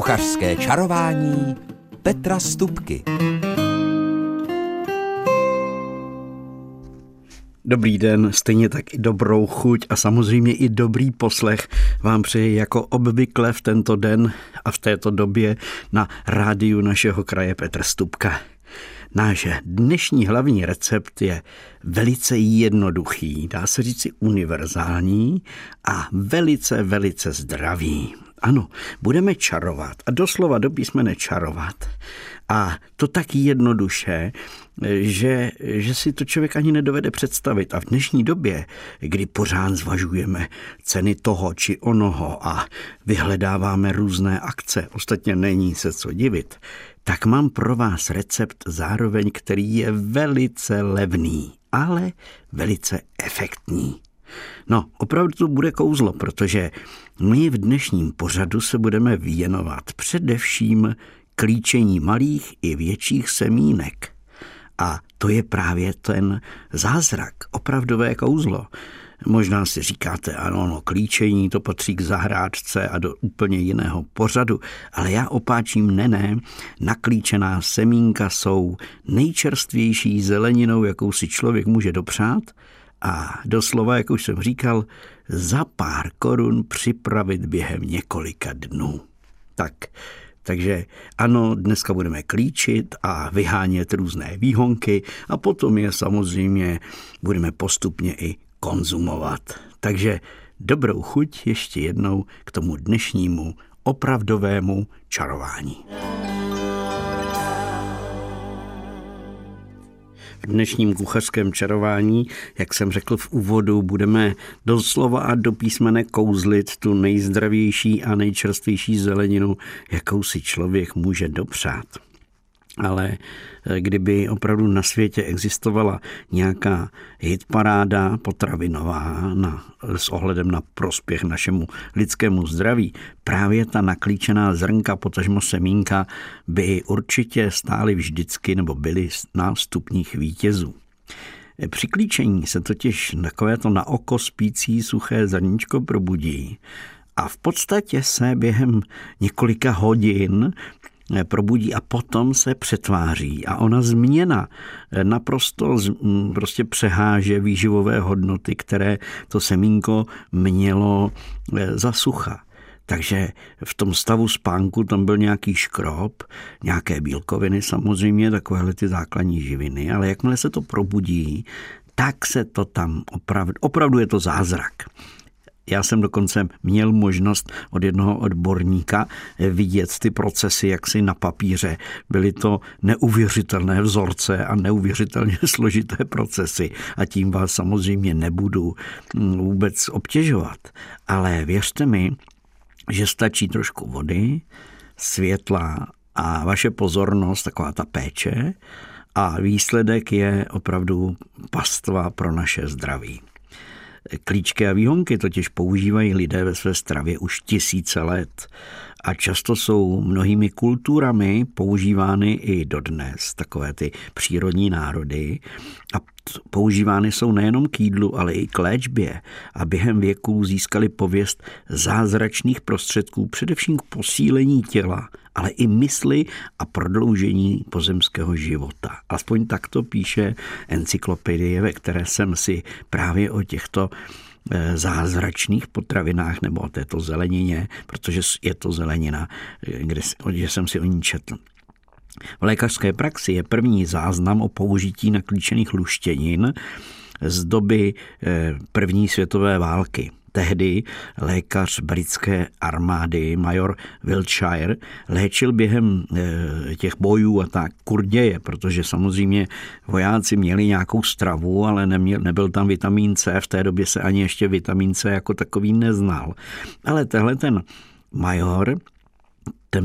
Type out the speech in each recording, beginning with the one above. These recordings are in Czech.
Kuchařské čarování Petra Stupky. Dobrý den, stejně tak i dobrou chuť a samozřejmě i dobrý poslech vám přeji jako obvykle v tento den a v této době na rádiu našeho kraje Petr Stupka. Náš dnešní hlavní recept je velice jednoduchý, dá se říci univerzální a velice, velice zdravý. Ano, budeme čarovat a doslova do písmene čarovat. A to tak jednoduše, že, že si to člověk ani nedovede představit. A v dnešní době, kdy pořád zvažujeme ceny toho či onoho a vyhledáváme různé akce, ostatně není se co divit, tak mám pro vás recept zároveň, který je velice levný, ale velice efektní. No, opravdu to bude kouzlo, protože my v dnešním pořadu se budeme věnovat především klíčení malých i větších semínek. A to je právě ten zázrak, opravdové kouzlo. Možná si říkáte, ano, no, klíčení to patří k zahrádce a do úplně jiného pořadu, ale já opáčím ne, ne, naklíčená semínka jsou nejčerstvější zeleninou, jakou si člověk může dopřát a doslova, jak už jsem říkal, za pár korun připravit během několika dnů. Tak, takže ano, dneska budeme klíčit a vyhánět různé výhonky a potom je samozřejmě budeme postupně i konzumovat. Takže dobrou chuť ještě jednou k tomu dnešnímu opravdovému čarování. V dnešním kuchařském čarování, jak jsem řekl v úvodu, budeme doslova a do písmene kouzlit tu nejzdravější a nejčerstvější zeleninu, jakou si člověk může dopřát. Ale kdyby opravdu na světě existovala nějaká hitparáda potravinová na, s ohledem na prospěch našemu lidskému zdraví, právě ta naklíčená zrnka, potažmo semínka, by určitě stály vždycky nebo byly na stupních vítězů. Při klíčení se totiž takovéto na oko spící suché zrníčko probudí a v podstatě se během několika hodin probudí a potom se přetváří. A ona změna naprosto prostě přeháže výživové hodnoty, které to semínko mělo e, za sucha. Takže v tom stavu spánku tam byl nějaký škrob, nějaké bílkoviny samozřejmě, takovéhle ty základní živiny, ale jakmile se to probudí, tak se to tam opravdu, opravdu je to zázrak. Já jsem dokonce měl možnost od jednoho odborníka vidět ty procesy jaksi na papíře. Byly to neuvěřitelné vzorce a neuvěřitelně složité procesy a tím vás samozřejmě nebudu mm, vůbec obtěžovat. Ale věřte mi, že stačí trošku vody, světla a vaše pozornost, taková ta péče, a výsledek je opravdu pastva pro naše zdraví. Klíčky a výhonky totiž používají lidé ve své stravě už tisíce let a často jsou mnohými kulturami používány i dodnes, takové ty přírodní národy. A používány jsou nejenom k jídlu, ale i k léčbě a během věků získali pověst zázračných prostředků především k posílení těla, ale i mysli a prodloužení pozemského života. Aspoň tak to píše encyklopedie, ve které jsem si právě o těchto Eh, zázračných potravinách nebo o této zelenině, protože je to zelenina, eh, kde, kde jsem si o ní četl. V lékařské praxi je první záznam o použití naklíčených luštěnin z doby eh, první světové války. Tehdy lékař britské armády, major Wiltshire, léčil během eh, těch bojů a tak kurděje, protože samozřejmě vojáci měli nějakou stravu, ale neměl, nebyl tam vitamin C, v té době se ani ještě vitamin C jako takový neznal. Ale tehle ten major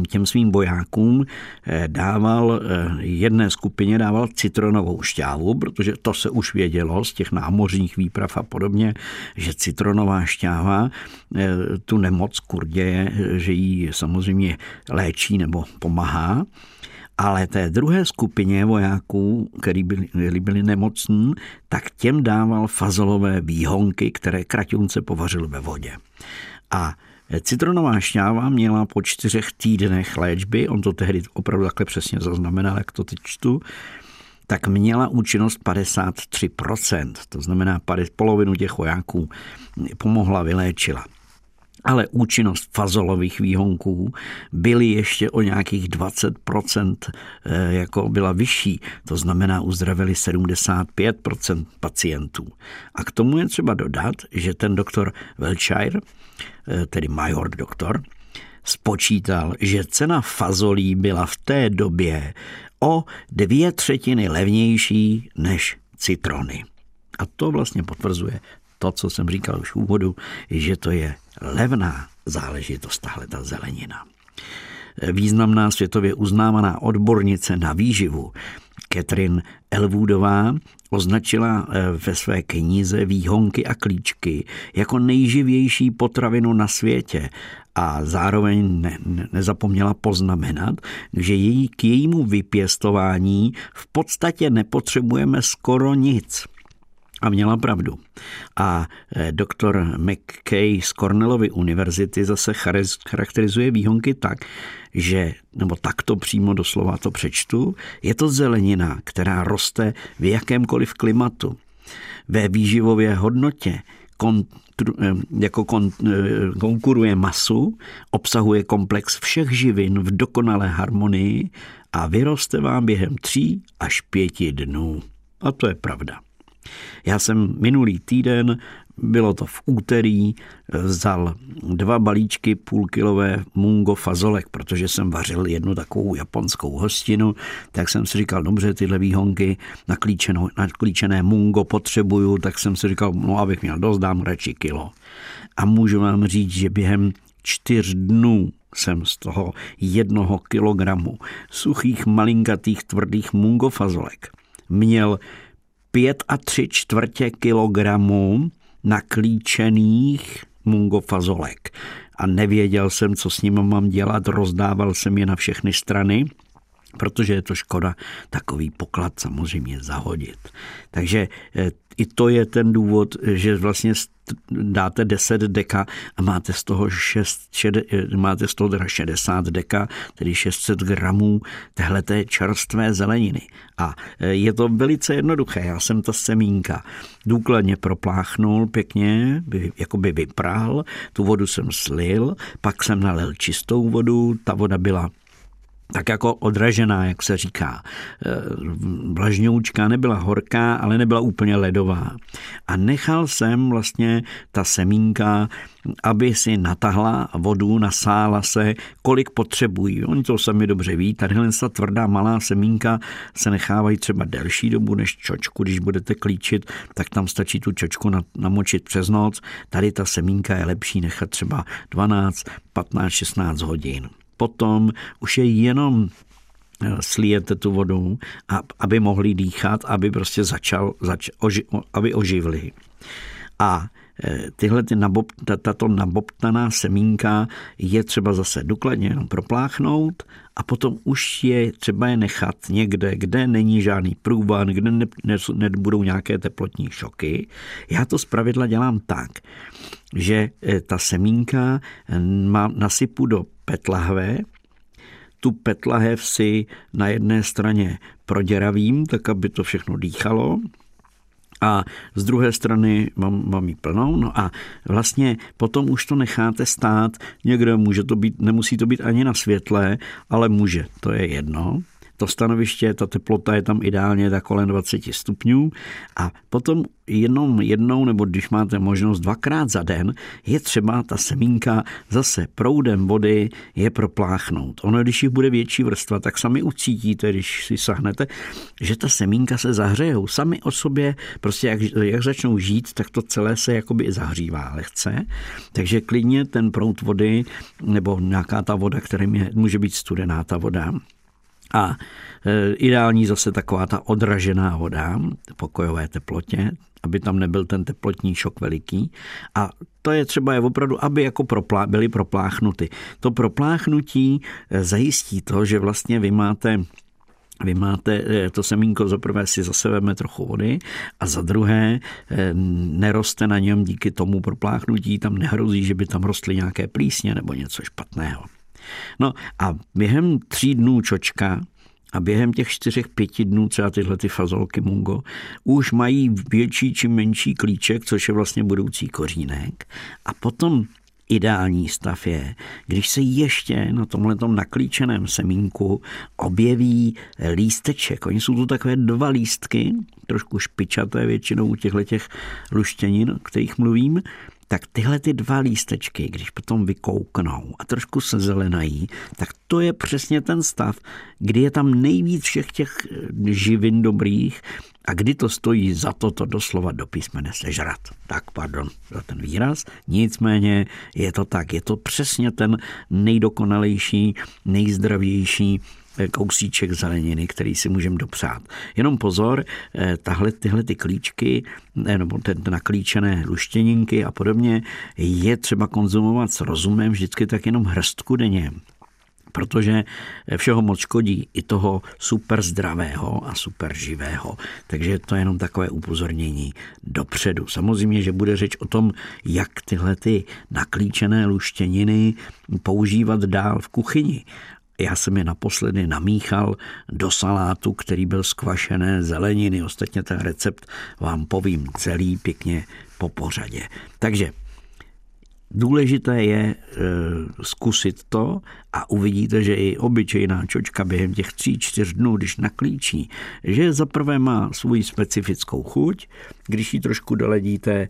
těm, svým bojákům eh, dával, eh, jedné skupině dával citronovou šťávu, protože to se už vědělo z těch námořních výprav a podobně, že citronová šťáva eh, tu nemoc kurděje, že ji samozřejmě léčí nebo pomáhá. Ale té druhé skupině vojáků, který byli, byli nemocní, tak těm dával fazolové výhonky, které kraťunce povařil ve vodě. A Citronová šťáva měla po čtyřech týdnech léčby, on to tehdy opravdu takhle přesně zaznamenal, jak to teď čtu, tak měla účinnost 53%, to znamená polovinu těch vojáků pomohla, vyléčila ale účinnost fazolových výhonků byly ještě o nějakých 20% eh, jako byla vyšší, to znamená uzdravili 75% pacientů. A k tomu je třeba dodat, že ten doktor Welshire, eh, tedy major doktor, spočítal, že cena fazolí byla v té době o dvě třetiny levnější než citrony. A to vlastně potvrzuje to, co jsem říkal už v úvodu, že to je levná záležitost, tahle ta zelenina. Významná světově uznávaná odbornice na výživu Catherine Elwoodová označila eh, ve své knize Výhonky a klíčky jako nejživější potravinu na světě a zároveň ne, ne, nezapomněla poznamenat, že její, k jejímu vypěstování v podstatě nepotřebujeme skoro nic. A měla pravdu. A eh, doktor McKay z Cornellovy univerzity zase charakterizuje výhonky tak, že, nebo takto přímo doslova to přečtu, je to zelenina, která roste v jakémkoliv klimatu. Ve výživové hodnotě kontru, eh, jako kon, eh, konkuruje masu, obsahuje komplex všech živin v dokonalé harmonii a vyroste vám během tří až pěti dnů. A to je pravda. Já jsem minulý týden, bylo to v úterý, vzal dva balíčky půlkilové mungo fazolek, protože jsem vařil jednu takovou japonskou hostinu, tak jsem si říkal, dobře, tyhle výhonky na klíčené mungo potřebuju, tak jsem si říkal, no abych měl dost, dám radši kilo. A můžu vám říct, že během čtyř dnů jsem z toho jednoho kilogramu suchých, malinkatých, tvrdých mungo fazolek měl pět a tři čtvrtě kilogramu naklíčených mungofazolek. A nevěděl jsem, co s ním mám dělat, rozdával jsem je na všechny strany, protože je to škoda takový poklad samozřejmě zahodit. Takže eh, i to je ten důvod, že vlastně dáte 10 deka a máte z toho, 6, šed, máte z toho teda 60 deka, tedy 600 gramů téhleté čerstvé zeleniny. A e, je to velice jednoduché. Já jsem ta semínka důkladně propláchnul pěkně, by, jako by vypral, tu vodu jsem slil, pak jsem nalil čistou vodu, ta voda byla tak jako odražená, jak se říká. E, vlažňoučka nebyla horká, ale nebyla úplně ledová. A nechal jsem vlastně ta semínka, aby si natahla vodu, nasála se, kolik potřebují. Oni to sami dobře ví. Tadyhle ta tvrdá malá semínka se nechávají třeba delší dobu než čočku. Když budete klíčit, tak tam stačí tu čočku namočit přes noc. Tady ta semínka je lepší nechat třeba 12, 15, 16 hodin potom už je jenom eh, slijete tu vodu, aby mohli dýchat, aby prostě začal, zač, oži, aby oživli. A eh, tyhle ty nabob, tato nabobtaná semínka je třeba zase důkladně jenom propláchnout a potom už je třeba je nechat někde, kde není žádný průvan, kde ne, ne, nebudou nějaké teplotní šoky. Já to zpravidla dělám tak, že eh, ta semínka mám, nasypu do petlahve, tu petlahev si na jedné straně proděravím, tak aby to všechno dýchalo, a z druhé strany mám, mám ji plnou. No a vlastně potom už to necháte stát někde, může to být, nemusí to být ani na světle, ale může, to je jedno to stanoviště, ta teplota je tam ideálně tak kolem 20 stupňů a potom jenom jednou, nebo když máte možnost dvakrát za den, je třeba ta semínka zase proudem vody je propláchnout. Ono, když jich bude větší vrstva, tak sami ucítíte, když si sahnete, že ta semínka se zahřejou. Sami o sobě, prostě jak, jak začnou žít, tak to celé se jakoby zahřívá lehce. Takže klidně ten proud vody, nebo nějaká ta voda, kterým je, může být studená ta voda, a e, ideální zase taková ta odražená voda v pokojové teplotě, aby tam nebyl ten teplotní šok veliký. A to je třeba je opravdu, aby jako proplá, byly propláchnuty. To propláchnutí e, zajistí to, že vlastně vy máte vy máte eh, to semínko za prvé si zase veme trochu vody a za druhé neroste na něm díky tomu propláchnutí, tam nehrozí, že by tam rostly nějaké plísně nebo něco špatného. No a během tří dnů čočka a během těch čtyřech, pěti dnů třeba tyhle ty fazolky mungo už mají větší či menší klíček, což je vlastně budoucí kořínek. A potom Ideální stav je, když se ještě na tomhle naklíčeném semínku objeví lísteček. Oni jsou tu takové dva lístky, trošku špičaté většinou u těchto těch luštěnin, o kterých mluvím, tak tyhle ty dva lístečky, když potom vykouknou a trošku se zelenají, tak to je přesně ten stav, kdy je tam nejvíc všech těch živin dobrých a kdy to stojí za to, to doslova do písmene sežrat. Tak, pardon za ten výraz. Nicméně je to tak, je to přesně ten nejdokonalejší, nejzdravější eh, kousíček zeleniny, který si můžeme dopřát. Jenom pozor, eh, tahle, tyhle ty klíčky, eh, nebo ty naklíčené luštěninky a podobně, je třeba konzumovat s rozumem vždycky tak jenom hrstku denně protože všeho moc škodí i toho super zdravého a super živého. Takže to je jenom takové upozornění dopředu. Samozřejmě, že bude řeč o tom, jak tyhle ty naklíčené luštěniny používat dál v kuchyni. Já jsem je naposledy namíchal do salátu, který byl z kvašené zeleniny. Ostatně ten recept vám povím celý pěkně po pořadě. Takže Důležité je e, zkusit to a uvidíte, že i obyčejná čočka během těch tří, čtyř dnů, když naklíčí, že za prvé má svou specifickou chuť, když ji trošku doledíte e,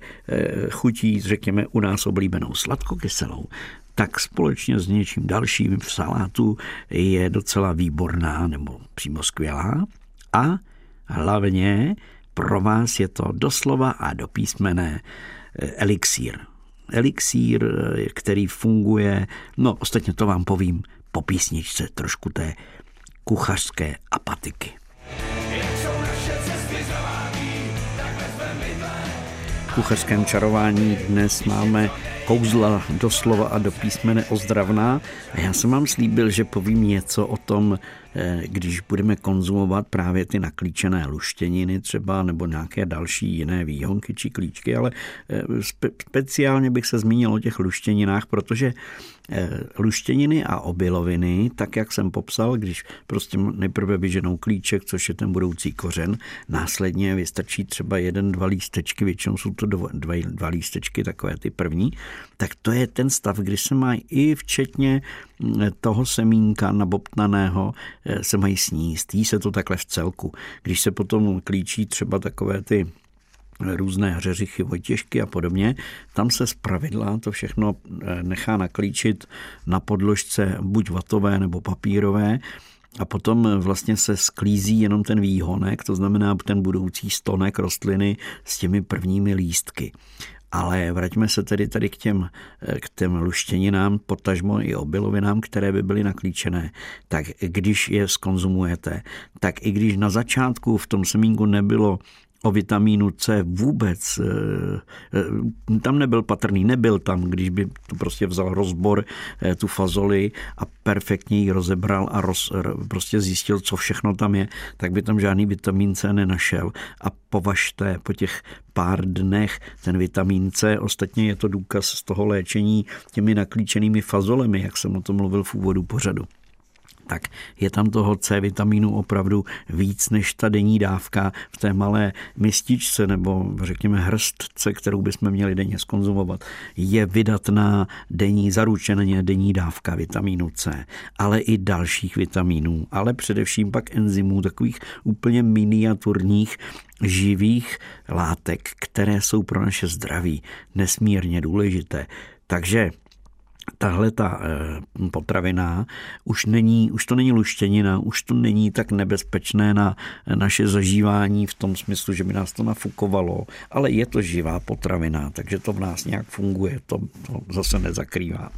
chutí, řekněme, u nás oblíbenou sladkokyselou, tak společně s něčím dalším v salátu je docela výborná nebo přímo skvělá a hlavně pro vás je to doslova a do písmene e, elixír elixír, který funguje, no ostatně to vám povím po písničce trošku té kuchařské apatiky. V kuchařském čarování dnes máme kouzla doslova a do písmene ozdravná. A já jsem vám slíbil, že povím něco o tom, eh, když budeme konzumovat právě ty naklíčené luštěniny třeba nebo nějaké další jiné výhonky či klíčky, ale eh, spe- speciálně bych se zmínil o těch luštěninách, protože Eh, luštěniny a obiloviny, tak jak jsem popsal, když prostě nejprve vyženou klíček, což je ten budoucí kořen, následně vystačí třeba jeden, dva lístečky, většinou jsou to dva, dva, dva lístečky, takové ty první, tak to je ten stav, kdy se mají i včetně mm, toho semínka nabobtnaného eh, se mají sníst. Jí se to takhle v celku. Když se potom klíčí třeba takové ty různé hřeřichy, vojtěžky a podobně. Tam se zpravidla to všechno eh, nechá naklíčit na podložce buď vatové nebo papírové a potom vlastně se sklízí jenom ten výhonek, to znamená ten budoucí stonek rostliny s těmi prvními lístky. Ale vraťme se tedy tady k těm, eh, k těm luštěninám, potažmo i obilovinám, které by byly naklíčené. Tak když je skonzumujete, tak i když na začátku v tom semínku nebylo o vitamínu C vůbec eh, eh, tam nebyl patrný, nebyl tam, když by to prostě vzal rozbor eh, tu fazoli a perfektně ji rozebral a roz, prostě zjistil, co všechno tam je, tak by tam žádný vitamin C nenašel a považte po těch pár dnech ten vitamin C. Ostatně je to důkaz z toho léčení těmi naklíčenými fazolemi, jak jsem o tom mluvil v úvodu pořadu tak je tam toho C vitamínu opravdu víc než ta denní dávka v té malé mističce nebo řekněme hrstce, kterou bychom měli denně skonzumovat. Je vydatná denní, zaručeně denní dávka vitamínu C, ale i dalších vitamínů, ale především pak enzymů, takových úplně miniaturních živých látek, které jsou pro naše zdraví nesmírně důležité. Takže tahle ta eh, potravina už není, už to není luštěnina, už to není tak nebezpečné na naše zažívání v tom smyslu, že by nás to nafukovalo, ale je to živá potravina, takže to v nás nějak funguje, to, to zase nezakrývá.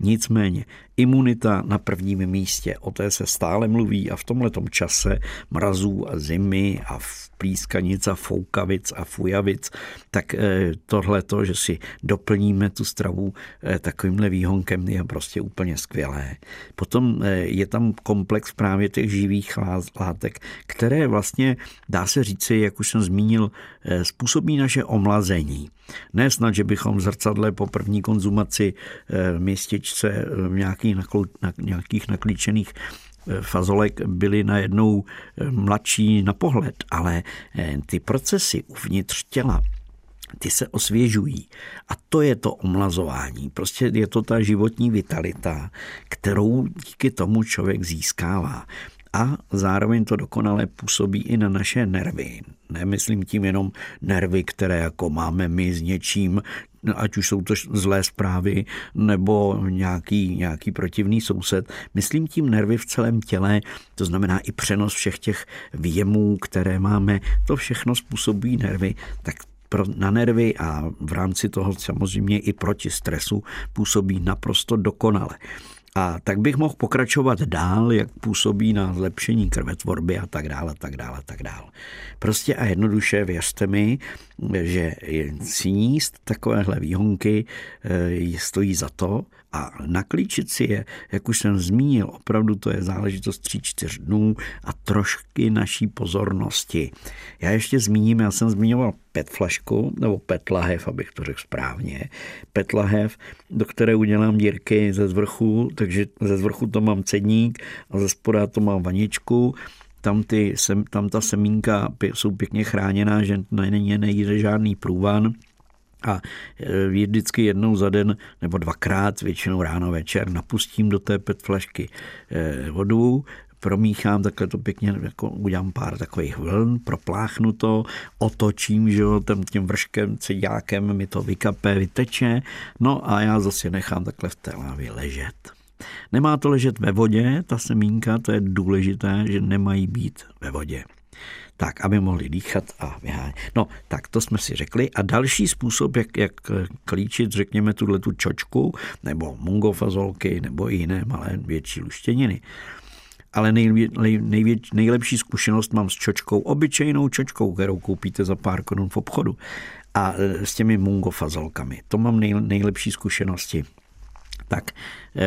Nicméně imunita na prvním místě, o té se stále mluví a v tomhletom čase mrazů a zimy a v plískanic a foukavic a fujavic, tak eh, tohle to, že si doplníme tu stravu eh, takovýmhle výhodou, výhonkem je prostě úplně skvělé. Potom eh, je tam komplex právě těch živých látek, které vlastně, dá se říci, jak už jsem zmínil, eh, způsobí naše omlazení. Ne snad, že bychom v zrcadle po první konzumaci v městěčce v nějakých, naklou, na, nějakých naklíčených fazolek byly najednou mladší na pohled, ale ty procesy uvnitř těla, ty se osvěžují. A to je to omlazování. Prostě je to ta životní vitalita, kterou díky tomu člověk získává. A zároveň to dokonale působí i na naše nervy. Nemyslím tím jenom nervy, které jako máme my s něčím, ať už jsou to zlé zprávy nebo nějaký, nějaký protivný soused. Myslím tím nervy v celém těle, to znamená i přenos všech těch výjemů, které máme, to všechno způsobí nervy, tak pro, na nervy a v rámci toho samozřejmě i proti stresu působí naprosto dokonale. A tak bych mohl pokračovat dál, jak působí na zlepšení krvetvorby a tak dále, tak dále, tak dále. Prostě a jednoduše věřte mi, že sníst takovéhle výhonky eh, stojí za to a naklíčit si je, jak už jsem zmínil, opravdu to je záležitost tří, čtyř dnů a trošky naší pozornosti. Já ještě zmíním, já jsem zmiňoval PET flašku, nebo PET lahev, abych to řekl správně. PET lahev, do které udělám dírky ze zvrchu, takže ze zvrchu to mám cedník a ze spoda to mám vaničku tam, ty, tam ta semínka jsou pěkně chráněná, že není nejde žádný průvan. A e, vždycky jednou za den nebo dvakrát, většinou ráno večer, napustím do té PET flašky e, vodu, promíchám, takhle to pěkně, jako udělám pár takových vln, propláchnu to, otočím, že jo, tím, tím vrškem, cedíákem mi to vykape, vyteče, no a já zase nechám takhle v té lávě ležet. Nemá to ležet ve vodě, ta semínka, to je důležité, že nemají být ve vodě. Tak, aby mohli dýchat a vyhánět. No, tak to jsme si řekli. A další způsob, jak, jak klíčit, řekněme, tuhle tu čočku, nebo mungofazolky, nebo i jiné malé větší luštěniny. Ale nej, nej, nejlepší zkušenost mám s čočkou, obyčejnou čočkou, kterou koupíte za pár korun v obchodu. A e, s těmi mungofazolkami. To mám nej, nejlepší zkušenosti tak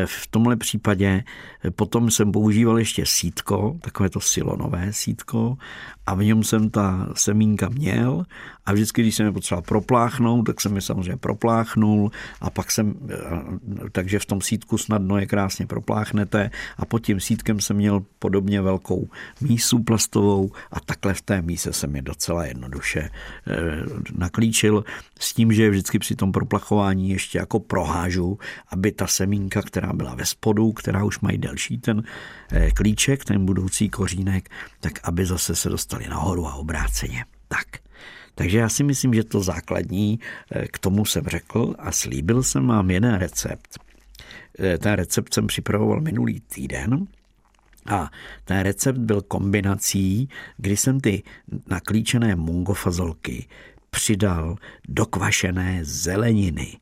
v tomhle případě eh, potom jsem používal ještě sítko, takové to silonové sítko a v něm jsem ta semínka měl. A vždycky, když jsem je potřeboval propláchnout, tak jsem je samozřejmě propláchnul a pak jsem, eh, takže v tom sítku snadno je krásně propláchnete. A pod tím sítkem jsem měl podobně velkou mísu plastovou a takhle v té míse jsem je docela jednoduše naklíčil. S tím, že vždycky při tom proplachování ještě jako prohážu, aby ta semínka, která byla ve spodu, která už mají delší ten eh, klíček, ten budoucí kořínek, tak aby zase se dostali nahoru a obráceně. Tak. Takže já si myslím, že to základní eh, k tomu jsem řekl a slíbil jsem vám jeden recept. Eh, ten recept jsem připravoval minulý týden a ten recept byl kombinací, kdy jsem ty naklíčené mungofazolky přidal do kvašené zeleniny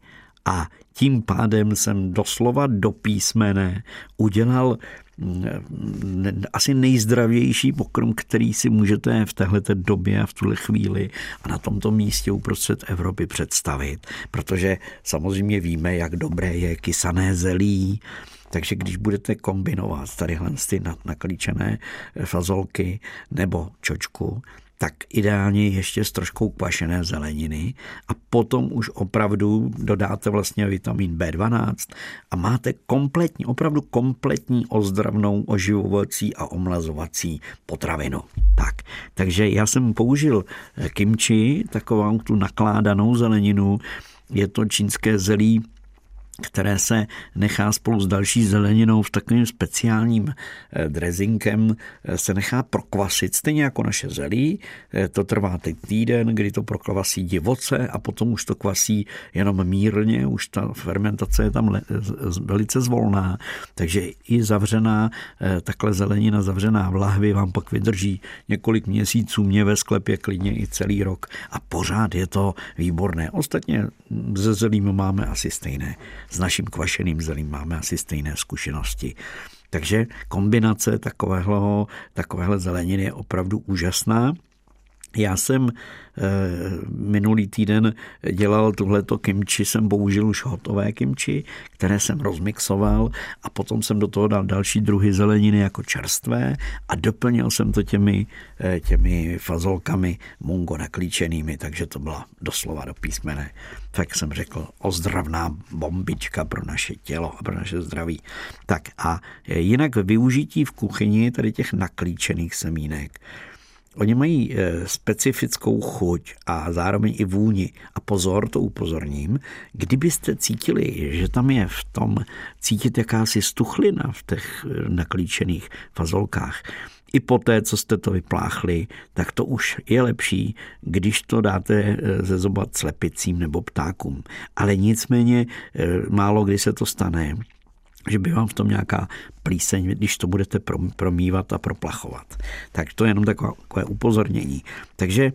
a tím pádem jsem doslova do písmene udělal mm, asi nejzdravější pokrm, který si můžete v této době a v tuhle chvíli a na tomto místě uprostřed Evropy představit. Protože samozřejmě víme, jak dobré je kysané zelí, takže když budete kombinovat tadyhle ty naklíčené fazolky nebo čočku, tak ideálně ještě s troškou kvašené zeleniny a potom už opravdu dodáte vlastně vitamin B12 a máte kompletní, opravdu kompletní ozdravnou, oživovací a omlazovací potravinu. Tak, takže já jsem použil kimchi, takovou tu nakládanou zeleninu, je to čínské zelí které se nechá spolu s další zeleninou v takovým speciálním eh, drezinkem eh, se nechá prokvasit, stejně jako naše zelí. Eh, to trvá teď týden, kdy to prokvasí divoce a potom už to kvasí jenom mírně, už ta fermentace je tam velice zvolná, takže i zavřená, takhle zelenina zavřená v lahvi vám pak vydrží několik měsíců, mě ve sklepě klidně i celý rok a pořád je to výborné. Ostatně ze zelím máme asi stejné s naším kvašeným zelím máme asi stejné zkušenosti. Takže kombinace takového, takovéhle zeleniny je opravdu úžasná. Já jsem e, minulý týden dělal tuhleto kimči, jsem použil už hotové kimči, které jsem rozmixoval a potom jsem do toho dal další druhy zeleniny jako čerstvé a doplnil jsem to těmi, e, těmi fazolkami mungo naklíčenými, takže to byla doslova do písmene. Tak jsem řekl, ozdravná bombička pro naše tělo a pro naše zdraví. Tak a jinak využití v kuchyni tady těch naklíčených semínek Oni mají eh, specifickou chuť a zároveň i vůni. A pozor, to upozorním, kdybyste cítili, že tam je v tom cítit jakási stuchlina v těch eh, naklíčených fazolkách, i po té, co jste to vypláchli, tak to už je lepší, když to dáte eh, ze zobat slepicím nebo ptákům. Ale nicméně málo kdy se to stane že by vám v tom nějaká plíseň, když to budete promývat a proplachovat. Tak to je jenom takové, takové upozornění. Takže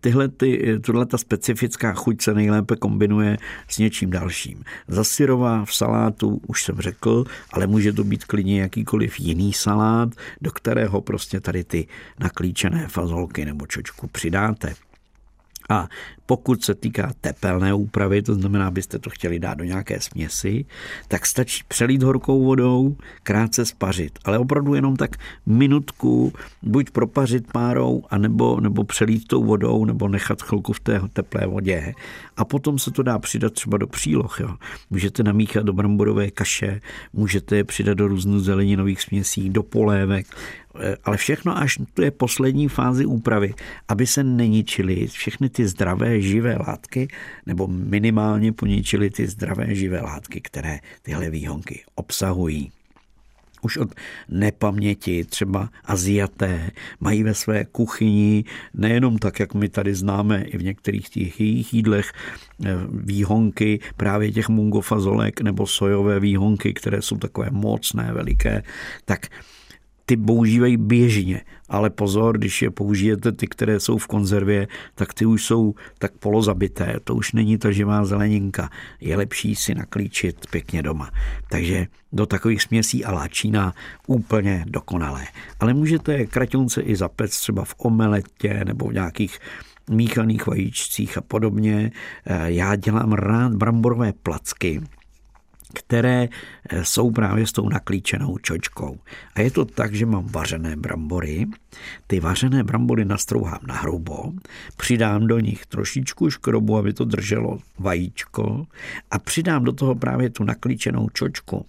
Tyhle, ty, tuhle ta specifická chuť se nejlépe kombinuje s něčím dalším. Zasyrová v salátu, už jsem řekl, ale může to být klidně jakýkoliv jiný salát, do kterého prostě tady ty naklíčené fazolky nebo čočku přidáte. A pokud se týká tepelné úpravy, to znamená, abyste to chtěli dát do nějaké směsi, tak stačí přelít horkou vodou, krátce spařit, ale opravdu jenom tak minutku, buď propařit párou, anebo, nebo přelít tou vodou, nebo nechat chvilku v té teplé vodě. A potom se to dá přidat třeba do příloh. Jo. Můžete namíchat do bramborové kaše, můžete je přidat do různých zeleninových směsí, do polévek, ale všechno až to je poslední fázi úpravy, aby se neničily všechny ty zdravé živé látky, nebo minimálně poničily ty zdravé živé látky, které tyhle výhonky obsahují. Už od nepaměti, třeba Aziaté, mají ve své kuchyni, nejenom tak, jak my tady známe i v některých těch jejich jídlech, eh, výhonky právě těch mungofazolek nebo sojové výhonky, které jsou takové mocné, veliké, tak ty používají běžně, ale pozor, když je použijete ty, které jsou v konzervě, tak ty už jsou tak polozabité, to už není ta živá zeleninka. Je lepší si naklíčit pěkně doma. Takže do takových směsí a láčína úplně dokonalé. Ale můžete kraťonce i zapec třeba v omeletě nebo v nějakých míchaných vajíčcích a podobně. Já dělám rád bramborové placky, které eh, jsou právě s tou naklíčenou čočkou. A je to tak, že mám vařené brambory, ty vařené brambory nastrouhám na hrubo, přidám do nich trošičku škrobu, aby to drželo vajíčko a přidám do toho právě tu naklíčenou čočku.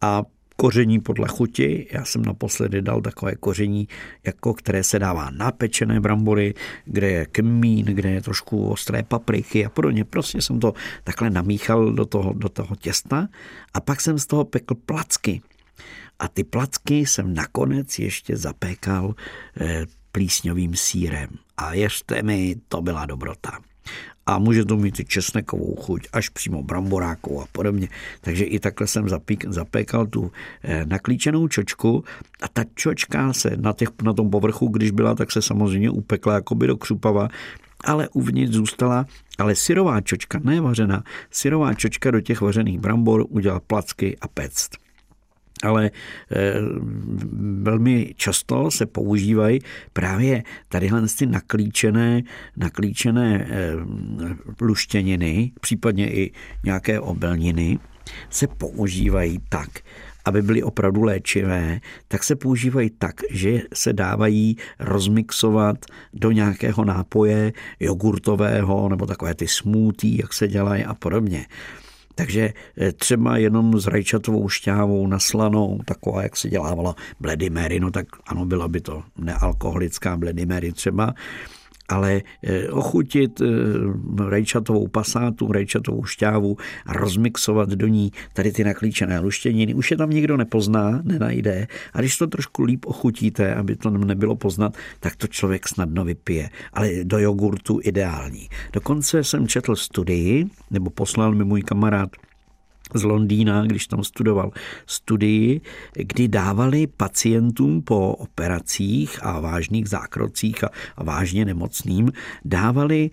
A koření podle chuti. Já jsem naposledy dal takové koření, jako které se dává na pečené brambory, kde je kmín, kde je trošku ostré papriky a podobně. Prostě jsem to takhle namíchal do toho, do toho těsta a pak jsem z toho pekl placky. A ty placky jsem nakonec ještě zapékal eh, plísňovým sírem. A věřte mi, to byla dobrota a může to mít i česnekovou chuť, až přímo bramborákou a podobně. Takže i takhle jsem zapík, zapékal tu eh, naklíčenou čočku a ta čočka se na, těch, na tom povrchu, když byla, tak se samozřejmě upekla jakoby do křupava, ale uvnitř zůstala ale syrová čočka, ne vařená, syrová čočka do těch vařených brambor udělala placky a pect ale eh, velmi často se používají právě tadyhle ty naklíčené, naklíčené eh, luštěniny, případně i nějaké obelniny, se používají tak, aby byly opravdu léčivé, tak se používají tak, že se dávají rozmixovat do nějakého nápoje jogurtového nebo takové ty smoothie, jak se dělají a podobně. Takže eh, třeba jenom s rajčatovou šťávou naslanou, taková, jak se dělávala Bloody Mary, no tak ano, byla by to nealkoholická Bloody Mary třeba, ale eh, ochutit eh, rajčatovou pasátu, rajčatovou šťávu a rozmixovat do ní tady ty naklíčené luštěniny. Už je tam nikdo nepozná, nenajde. A když to trošku líp ochutíte, aby to nebylo poznat, tak to člověk snadno vypije. Ale do jogurtu ideální. Dokonce jsem četl studii, nebo poslal mi můj kamarád z Londýna, když tam studoval studii, kdy dávali pacientům po operacích a vážných zákrocích a, a vážně nemocným, dávali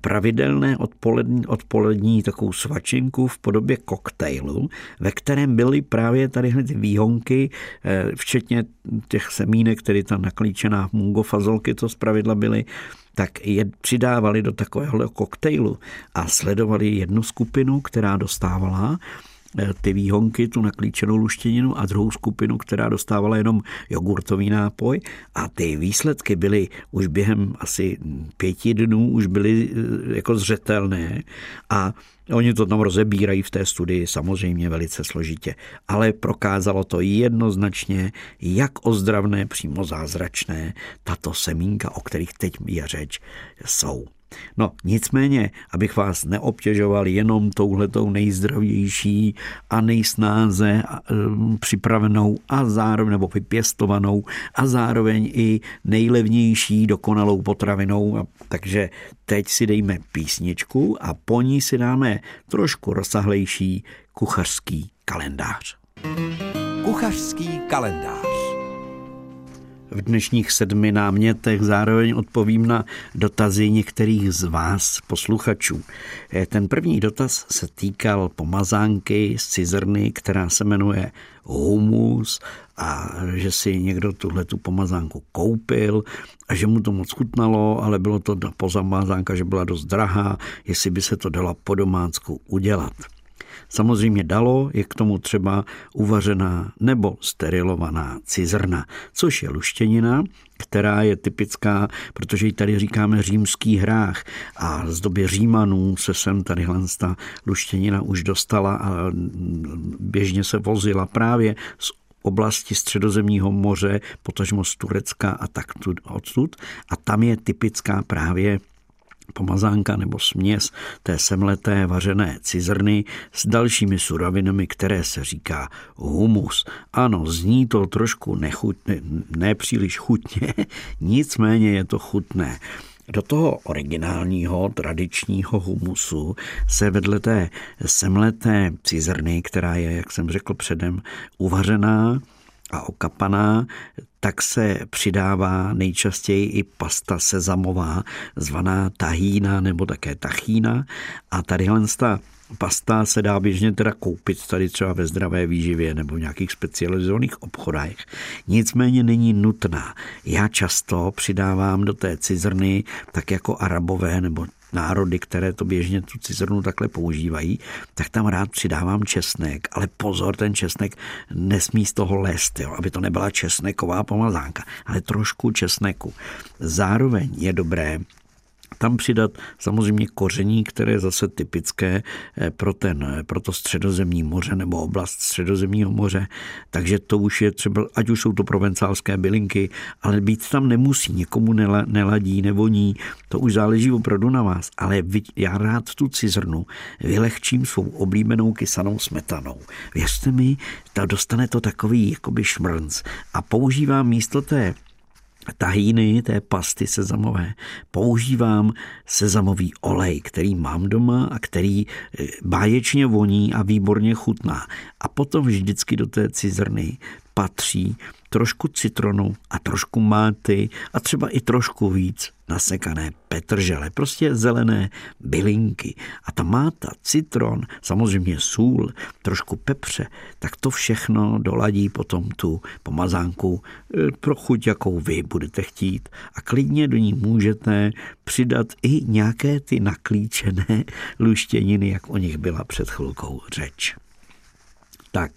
pravidelné odpolední, odpolední takovou svačinku v podobě koktejlu, ve kterém byly právě tady ty výhonky, eh, včetně těch semínek, které ta naklíčená mungofazolky, to zpravidla byly, tak je přidávali do takového koktejlu a sledovali jednu skupinu, která dostávala ty výhonky, tu naklíčenou luštěninu a druhou skupinu, která dostávala jenom jogurtový nápoj. A ty výsledky byly už během asi pěti dnů už byly eh, jako zřetelné. A Oni to tam rozebírají v té studii samozřejmě velice složitě, ale prokázalo to jednoznačně, jak ozdravné, přímo zázračné tato semínka, o kterých teď je řeč, jsou. No nicméně, abych vás neobtěžoval jenom touhletou nejzdravější a nejsnáze připravenou a zároveň nebo vypěstovanou a zároveň i nejlevnější dokonalou potravinou. Takže teď si dejme písničku a po ní si dáme trošku rozsahlejší kuchařský kalendář. Kuchařský kalendář. V dnešních sedmi námětech zároveň odpovím na dotazy některých z vás, posluchačů. Eh, ten první dotaz se týkal pomazánky z cizrny, která se jmenuje humus a že si někdo tuhle tu pomazánku koupil a že mu to moc chutnalo, ale bylo to pozamazánka, že byla dost drahá, jestli by se to dalo po domácku udělat. Samozřejmě dalo je k tomu třeba uvařená nebo sterilovaná cizrna, což je luštěnina, která je typická, protože ji tady říkáme římský hrách a z doby Římanů se sem tady ta luštěnina už dostala a běžně se vozila právě z oblasti středozemního moře, potažmo z Turecka a tak odsud. A tam je typická právě pomazánka nebo směs té semleté vařené cizrny s dalšími surovinami, které se říká humus. Ano, zní to trošku nechutně, nepříliš chutně, nicméně je to chutné. Do toho originálního tradičního humusu se vedle té semleté cizrny, která je, jak jsem řekl předem, uvařená a okapaná, tak se přidává nejčastěji i pasta sezamová, zvaná tahína nebo také tachína. A tady ta pasta se dá běžně teda koupit tady třeba ve zdravé výživě nebo v nějakých specializovaných obchodech. Nicméně není nutná. Já často přidávám do té cizrny, tak jako arabové nebo národy, které to běžně tu cizrnu takhle používají, tak tam rád přidávám česnek, ale pozor, ten česnek nesmí z toho lézt, jo, aby to nebyla česneková pomazánka, ale trošku česneku. Zároveň je dobré tam přidat samozřejmě koření, které je zase typické eh, pro, ten, eh, pro to středozemní moře nebo oblast středozemního moře, takže to už je třeba, ať už jsou to provencálské bylinky, ale být tam nemusí, někomu neladí, nevoní, to už záleží opravdu na vás, ale já rád tu cizrnu vylehčím svou oblíbenou kysanou smetanou. Věřte mi, ta dostane to takový jakoby šmrnc a používám místo té tahíny, té pasty sezamové, používám sezamový olej, který mám doma a který eh, báječně voní a výborně chutná. A potom vždycky do té cizrny patří trošku citronu a trošku máty a třeba i trošku víc nasekané petržele, prostě zelené bylinky. A ta máta, citron, samozřejmě sůl, trošku pepře, tak to všechno doladí potom tu pomazánku e, pro chuť, jakou vy budete chtít. A klidně do ní můžete přidat i nějaké ty naklíčené luštěniny, jak o nich byla před chvilkou řeč. Tak,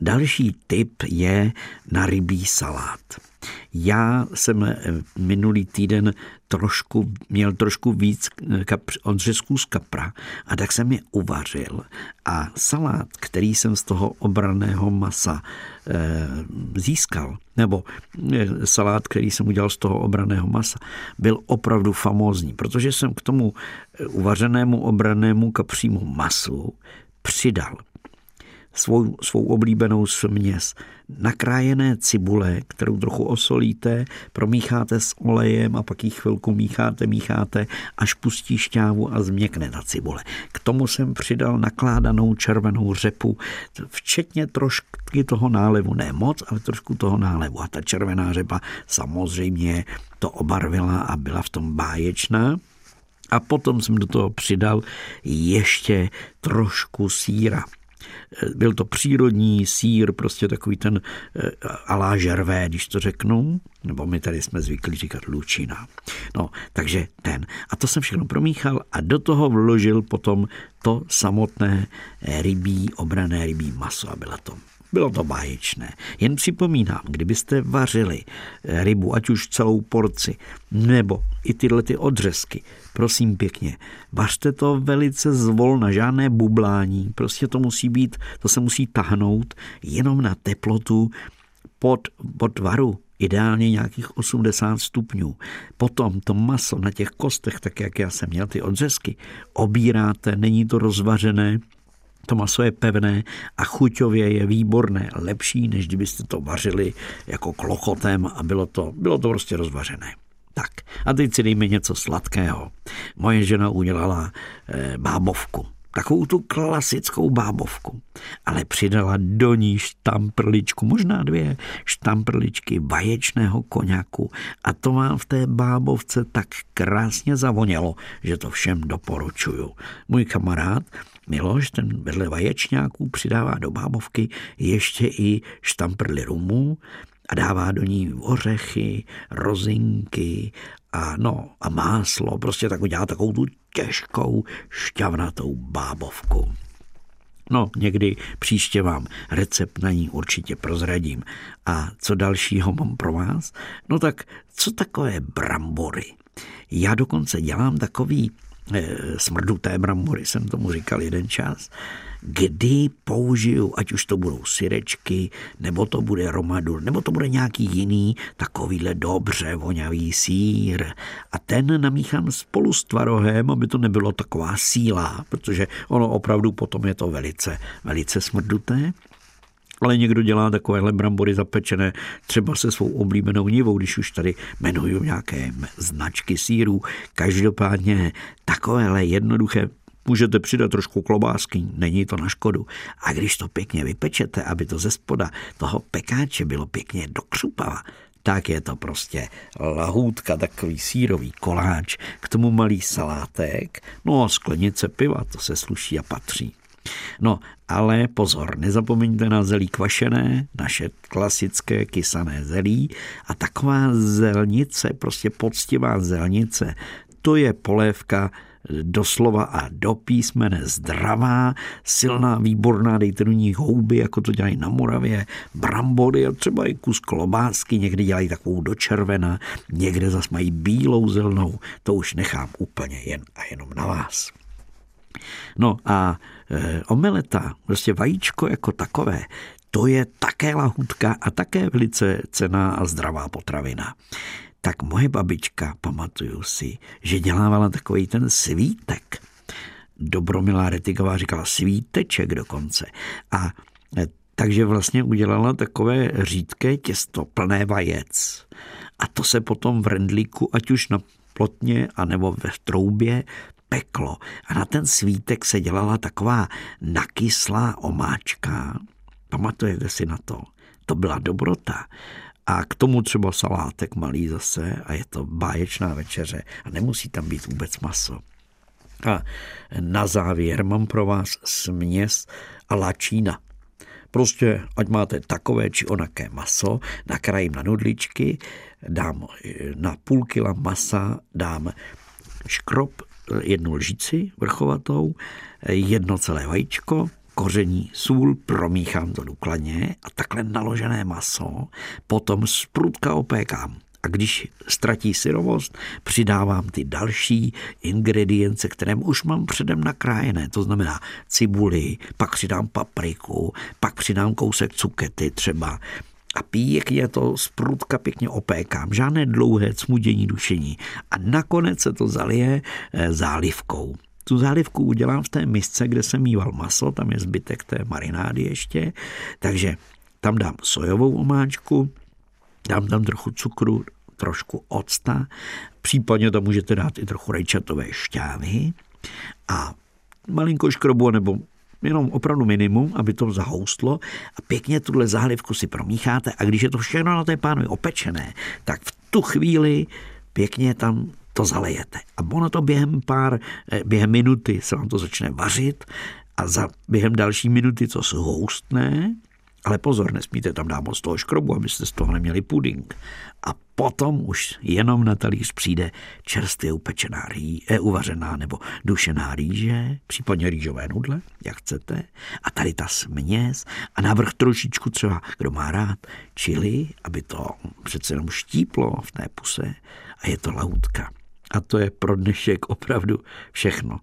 další tip je na rybí salát. Já jsem eh, minulý týden trošku, měl trošku víc kapř, odřezků z kapra a tak jsem je uvařil a salát, který jsem z toho obraného masa e, získal, nebo salát, který jsem udělal z toho obraného masa, byl opravdu famózní, protože jsem k tomu uvařenému obranému kapřímu masu přidal svou, svou oblíbenou směs. Nakrájené cibule, kterou trochu osolíte, promícháte s olejem a pak ji chvilku mícháte, mícháte, až pustí šťávu a změkne ta cibule. K tomu jsem přidal nakládanou červenou řepu, včetně trošky toho nálevu. Ne moc, ale trošku toho nálevu. A ta červená řepa samozřejmě to obarvila a byla v tom báječná. A potom jsem do toho přidal ještě trošku síra. Byl to přírodní sír, prostě takový ten eh, alá žervé, když to řeknu, nebo my tady jsme zvyklí říkat lučina. No, takže ten. A to jsem všechno promíchal a do toho vložil potom to samotné rybí, obrané rybí maso a byla to bylo to báječné. Jen připomínám, kdybyste vařili rybu, ať už celou porci, nebo i tyhle ty odřezky, prosím pěkně, vařte to velice zvolna, žádné bublání, prostě to musí být, to se musí tahnout jenom na teplotu pod, pod varu, ideálně nějakých 80 stupňů. Potom to maso na těch kostech, tak jak já jsem měl ty odřezky, obíráte, není to rozvařené, to maso je pevné a chuťově je výborné, lepší, než kdybyste to vařili jako klochotem a bylo to, bylo to prostě rozvařené. Tak a teď si dejme něco sladkého. Moje žena udělala e, bábovku takovou tu klasickou bábovku, ale přidala do ní štamprličku, možná dvě štamprličky vaječného koněku a to vám v té bábovce tak krásně zavonělo, že to všem doporučuju. Můj kamarád Miloš, ten vedle vaječňáků přidává do bábovky ještě i štamprly rumu a dává do ní ořechy, rozinky a, no, a máslo. Prostě tak udělá takovou tu těžkou šťavnatou bábovku. No, někdy příště vám recept na ní určitě prozradím. A co dalšího mám pro vás? No tak, co takové brambory? Já dokonce dělám takový smrduté brambory, jsem tomu říkal jeden čas, kdy použiju, ať už to budou syrečky, nebo to bude romadur, nebo to bude nějaký jiný takovýhle dobře vonavý sír. A ten namíchám spolu s tvarohem, aby to nebylo taková síla, protože ono opravdu potom je to velice, velice smrduté. Ale někdo dělá takovéhle brambory zapečené třeba se svou oblíbenou nivou, když už tady jmenuju nějaké značky sírů. Každopádně takovéhle jednoduché můžete přidat trošku klobásky, není to na škodu. A když to pěkně vypečete, aby to ze spoda toho pekáče bylo pěkně dokřupava, tak je to prostě lahůdka, takový sírový koláč, k tomu malý salátek, no a sklenice piva, to se sluší a patří. No, ale pozor, nezapomeňte na zelí kvašené, naše klasické kysané zelí a taková zelnice, prostě poctivá zelnice, to je polévka doslova a do písmene zdravá, silná, výborná, dejte do ní houby, jako to dělají na Moravě, brambory a třeba i kus klobásky, někdy dělají takovou do červena, někde zas mají bílou zelnou, to už nechám úplně jen a jenom na vás. No a omeleta, prostě vajíčko jako takové, to je také lahutka a také velice cená a zdravá potravina. Tak moje babička, pamatuju si, že dělávala takový ten svítek. Dobromilá Retigová říkala svíteček dokonce. A e, takže vlastně udělala takové řídké těsto plné vajec. A to se potom v rendlíku, ať už na plotně, anebo ve troubě, peklo a na ten svítek se dělala taková nakyslá omáčka. Pamatujete si na to? To byla dobrota. A k tomu třeba salátek malý zase a je to báječná večeře a nemusí tam být vůbec maso. A na závěr mám pro vás směs a lačína. Prostě, ať máte takové či onaké maso, nakrájím na nudličky, dám na půl kila masa, dám škrob jednu lžici vrchovatou, jedno celé vajíčko, koření, sůl, promíchám to důkladně a takhle naložené maso potom z prudka opékám. A když ztratí syrovost, přidávám ty další ingredience, které už mám předem nakrájené, to znamená cibuli, pak přidám papriku, pak přidám kousek cukety třeba, a pěkně to z prudka pěkně opékám. Žádné dlouhé cmudění dušení. A nakonec se to zalije eh, zálivkou. tu zálivku udělám v té misce, kde jsem mýval maso, tam je zbytek té marinády ještě, takže tam dám sojovou omáčku, dám tam trochu cukru, trošku octa, případně tam můžete dát i trochu rajčatové šťávy a malinko škrobu nebo jenom opravdu minimum, aby to zahoustlo. A pěkně tuhle zálivku si promícháte. A když je to všechno na té pánovi opečené, tak v tu chvíli pěkně tam to zalejete. A ono to během pár, eh, během minuty se vám to začne vařit. A za během další minuty to zhoustne ale pozor, nesmíte tam dát moc toho škrobu, abyste z toho neměli puding. A potom už jenom na talíř přijde čerstvě upečená rý, e, uvařená nebo dušená rýže, případně rýžové nudle, jak chcete. A tady ta směs a návrh trošičku třeba, kdo má rád, čili, aby to přece jenom štíplo v té puse. A je to lautka. A to je pro dnešek opravdu všechno.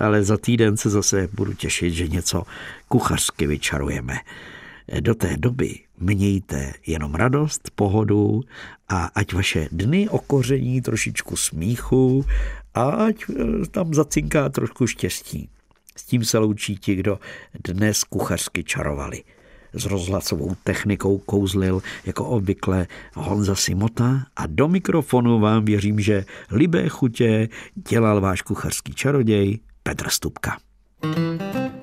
Ale za týden se zase budu těšit, že něco kuchařsky vyčarujeme. Do té doby mějte jenom radost, pohodu a ať vaše dny okoření trošičku smíchu a ať eh, tam zacinká trošku štěstí. S tím se loučí ti, kdo dnes kuchařsky čarovali. S rozhlasovou technikou kouzlil jako obvykle Honza Simota a do mikrofonu vám věřím, že libé chutě dělal váš kuchařský čaroděj Petr Stupka. thank you